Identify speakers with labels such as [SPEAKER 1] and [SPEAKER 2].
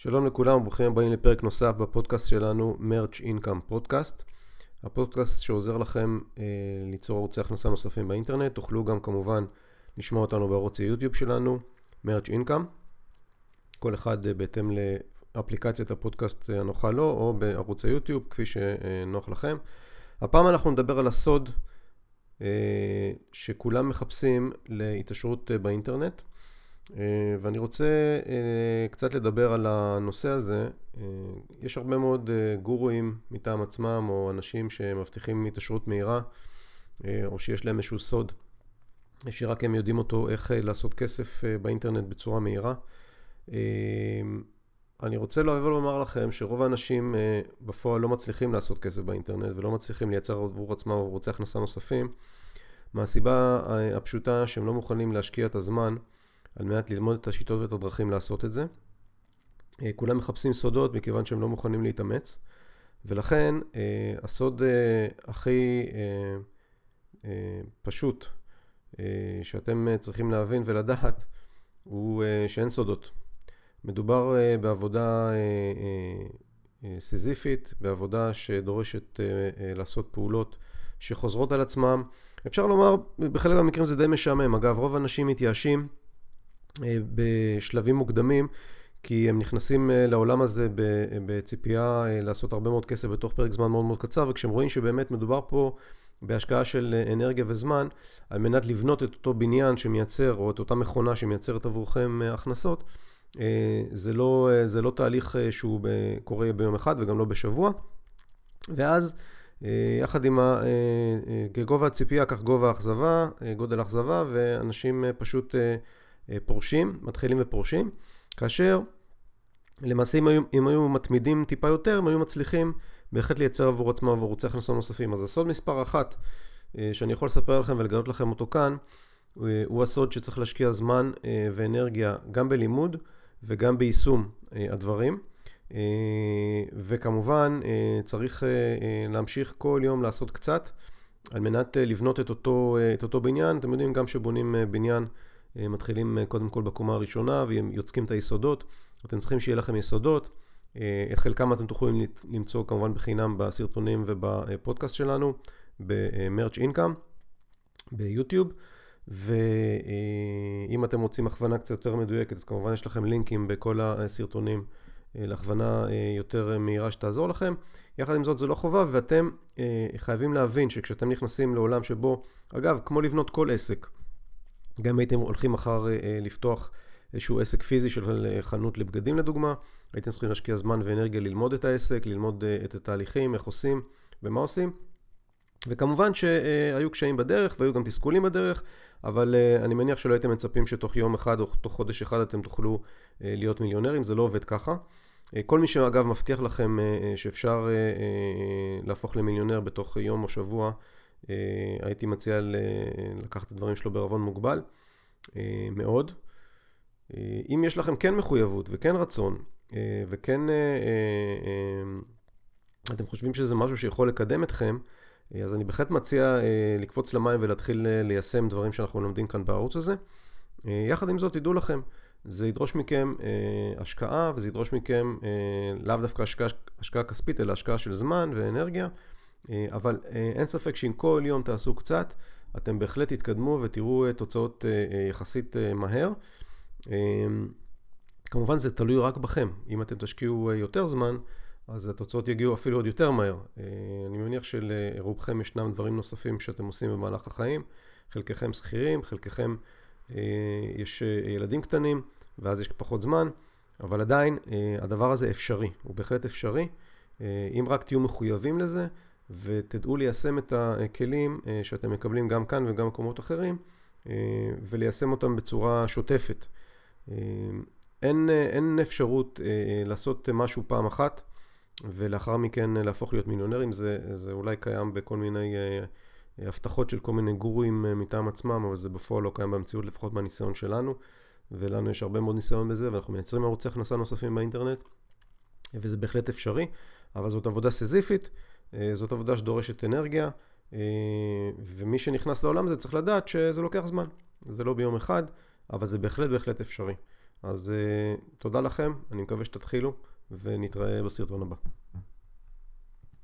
[SPEAKER 1] שלום לכולם וברוכים הבאים לפרק נוסף בפודקאסט שלנו, מרץ' אינקאם פודקאסט. הפודקאסט שעוזר לכם אה, ליצור ערוצי הכנסה נוספים באינטרנט. תוכלו גם כמובן לשמוע אותנו בערוץ היוטיוב שלנו, מרץ' אינקאם. כל אחד אה, בהתאם לאפליקציית הפודקאסט הנוחה לו, או בערוץ היוטיוב, כפי שנוח לכם. הפעם אנחנו נדבר על הסוד אה, שכולם מחפשים להתעשרות אה, באינטרנט. אה, ואני רוצה אה, קצת לדבר על הנושא הזה. אה, יש הרבה מאוד גורואים מטעם עצמם, או אנשים שמבטיחים התעשרות מהירה, או שיש להם איזשהו סוד, שרק הם יודעים אותו, איך לעשות כסף באינטרנט בצורה מהירה. אני רוצה לבוא ולומר לכם שרוב האנשים בפועל לא מצליחים לעשות כסף באינטרנט ולא מצליחים לייצר עבור עצמם ערוצי הכנסה נוספים מהסיבה הפשוטה שהם לא מוכנים להשקיע את הזמן על מנת ללמוד את השיטות ואת הדרכים לעשות את זה. אה, כולם מחפשים סודות מכיוון שהם לא מוכנים להתאמץ, ולכן אה, הסוד אה, הכי פשוט שאתם צריכים להבין ולדעת הוא שאין סודות. מדובר בעבודה סיזיפית, בעבודה שדורשת לעשות פעולות שחוזרות על עצמם. אפשר לומר, בחלק מהמקרים זה די משעמם. אגב, רוב האנשים מתייאשים בשלבים מוקדמים, כי הם נכנסים אה, לעולם הזה בציפייה אה, לעשות הרבה מאוד כסף בתוך פרק זמן מאוד מאוד קצר, וכשהם רואים שבאמת מדובר פה בהשקעה של אנרגיה וזמן, על מנת לבנות את אותו בניין שמייצר, או את אותה מכונה שמייצרת עבורכם הכנסות, זה לא, זה לא תהליך שהוא קורה ביום אחד וגם לא בשבוע. ואז יחד עם ה... כגובה הציפייה, כך גובה האכזבה, גודל האכזבה, ואנשים פשוט אה, פורשים, מתחילים ופורשים, כאשר למעשה אם היו, אם היו מתמידים טיפה יותר, הם היו מצליחים בהחלט לייצר עבור עצמם עבור ערוצי הכנסה נוספים. אז הסוד מספר אחת אה, שאני יכול לספר לכם ולגלות לכם אותו כאן, אה, הוא הסוד שצריך להשקיע זמן ואנרגיה גם בלימוד וגם ביישום הדברים. וכמובן צריך להמשיך כל יום לעשות קצת על מנת לבנות את אותו, את אותו בניין. אתם יודעים, גם כשבונים בניין אה, מתחילים אה, קודם כל בקומה הראשונה ויוצקים את היסודות. אתם צריכים שיהיה לכם יסודות. אה, את חלקם אתם תוכלו למצוא כמובן בחינם בסרטונים ובפודקאסט שלנו, במרץ' אינקאם, ביוטיוב. ואם אתם רוצים הכוונה קצת יותר מדויקת, אז כמובן יש לכם לינקים בכל הסרטונים להכוונה יותר מהירה שתעזור לכם. יחד עם זאת זה לא חובה ואתם חייבים להבין שכשאתם נכנסים לעולם שבו, אגב, כמו לבנות כל עסק, גם אם הייתם הולכים מחר אה, אה, לפתוח איזשהו עסק פיזי של אה, חנות לבגדים לדוגמה, הייתם צריכים להשקיע זמן ואנרגיה ללמוד את העסק, ללמוד את התהליכים, איך עושים ומה עושים. וכמובן שהיו קשיים בדרך והיו גם תסכולים בדרך, אבל אני מניח שלא הייתם מצפים שתוך יום אחד או תוך חודש אחד אתם תוכלו להיות מיליונרים, זה לא עובד ככה. כל מי שאגב מבטיח לכם שאפשר להפוך למיליונר בתוך יום או שבוע, הייתי מציע לקחת את הדברים שלו בערבון מוגבל אה, מאוד. אה, אם יש לכם כן מחויבות וכן רצון וכן אתם חושבים שזה משהו שיכול לקדם אתכם, אז אני בהחלט מציע לקפוץ למים ולהתחיל ליישם דברים שאנחנו לומדים כאן בערוץ הזה. יחד עם זאת, תדעו לכם, זה ידרוש מכם השקעה וזה ידרוש מכם לאו דווקא השקעה, השקעה כספית, אלא השקעה של זמן ואנרגיה. אה, אבל אה, אין ספק שאם כל יום תעשו קצת, אתם בהחלט תתקדמו ותראו אה, תוצאות יחסית מהר. כמובן זה תלוי רק בכם. אם אתם תשקיעו יותר זמן, אז התוצאות יגיעו אפילו עוד יותר מהר. אני מניח שלרובכם ישנם דברים נוספים שאתם עושים במהלך החיים. חלקכם שכירים, חלקכם יש ילדים קטנים, ואז יש פחות זמן, אבל עדיין הדבר הזה אפשרי, הוא בהחלט אפשרי. אם רק תהיו מחויבים לזה, ותדעו ליישם את הכלים אה, שאתם מקבלים גם כאן וגם במקומות אחרים אה, וליישם אותם בצורה שוטפת. אה, אין, אין אפשרות לעשות משהו פעם אחת ולאחר מכן להפוך להיות מיליונרים, זה, זה אולי קיים בכל מיני הבטחות של כל מיני גורואים מטעם עצמם, אבל זה בפועל לא קיים במציאות, לפחות מהניסיון שלנו, ולנו יש הרבה מאוד ניסיון בזה, ואנחנו מייצרים ערוצי הכנסה נוספים באינטרנט, וזה בהחלט אפשרי, אבל זאת עבודה סיזיפית. אה, זאת עבודה שדורשת אנרגיה, אה, ומי שנכנס לעולם הזה צריך לדעת שזה לוקח זמן. זה לא ביום אחד, אבל זה בהחלט בהחלט אפשרי. אז uh, תודה לכם, אני מקווה שתתחילו, ונתראה בסרטון הבא.